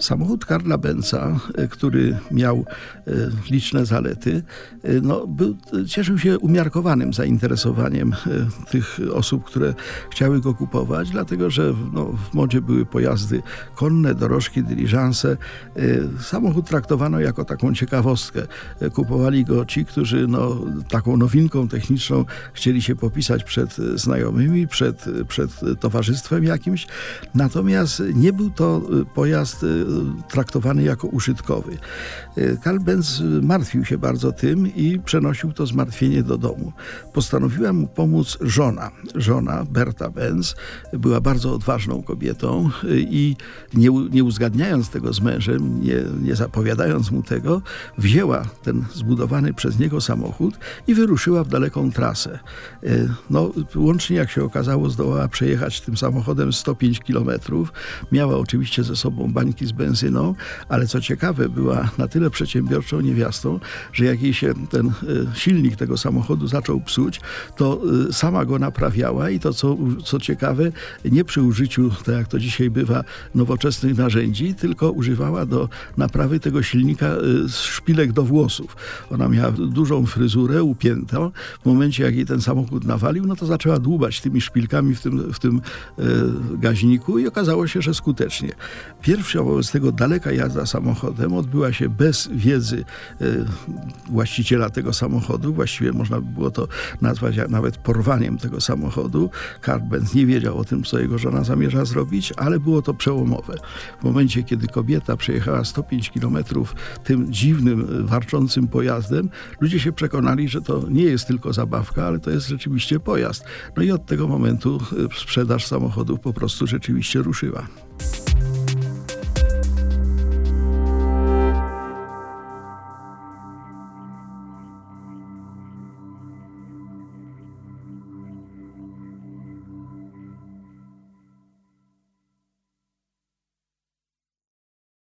Samochód Karla Benza, e, który miał e, liczne zalety, e, no, był, cieszył się umiarkowanym zainteresowaniem tych osób, które chciały go kupować, dlatego że no, w modzie były pojazdy konne, dorożki, dyliżanse. Samochód traktowano jako taką ciekawostkę. Kupowali go ci, którzy no, taką nowinką techniczną chcieli się popisać przed znajomymi, przed, przed towarzystwem jakimś. Natomiast nie był to pojazd traktowany jako użytkowy. E, Karl Benz martwił się bardzo tym i przenosił to zmartwienie do domu. Postanowiła mu pomóc żona. Żona, Berta Benz, była bardzo odważną kobietą e, i nie, nie uzgadniając tego z mężem, nie, nie zapowiadając mu tego, wzięła ten zbudowany przez niego samochód i wyruszyła w daleką trasę. E, no, łącznie, jak się okazało, zdołała przejechać tym samochodem 105 kilometrów. Miała oczywiście ze sobą bańki z benzyną, ale co ciekawe, była na tyle przedsiębiorczą niewiastą, że jak jej się ten e, silnik tego samochodu zaczął psuć, to e, sama go naprawiała i to, co, co ciekawe, nie przy użyciu, tak jak to dzisiaj bywa, nowoczesnych narzędzi, tylko używała do naprawy tego silnika e, szpilek do włosów. Ona miała dużą fryzurę, upiętą. W momencie, jak jej ten samochód nawalił, no to zaczęła dłubać tymi szpilkami w tym, w tym gaźniku i okazało się, że skutecznie. Pierwsza tego daleka jazda samochodem odbyła się bez wiedzy e, właściciela tego samochodu. Właściwie można by było to nazwać nawet porwaniem tego samochodu. Karl Benz nie wiedział o tym, co jego żona zamierza zrobić, ale było to przełomowe. W momencie, kiedy kobieta przejechała 105 kilometrów tym dziwnym, warczącym pojazdem, ludzie się przekonali, że to nie jest tylko zabawka, ale to jest rzeczywiście pojazd. No i od tego momentu e, sprzedaż samochodów po prostu rzeczywiście ruszyła.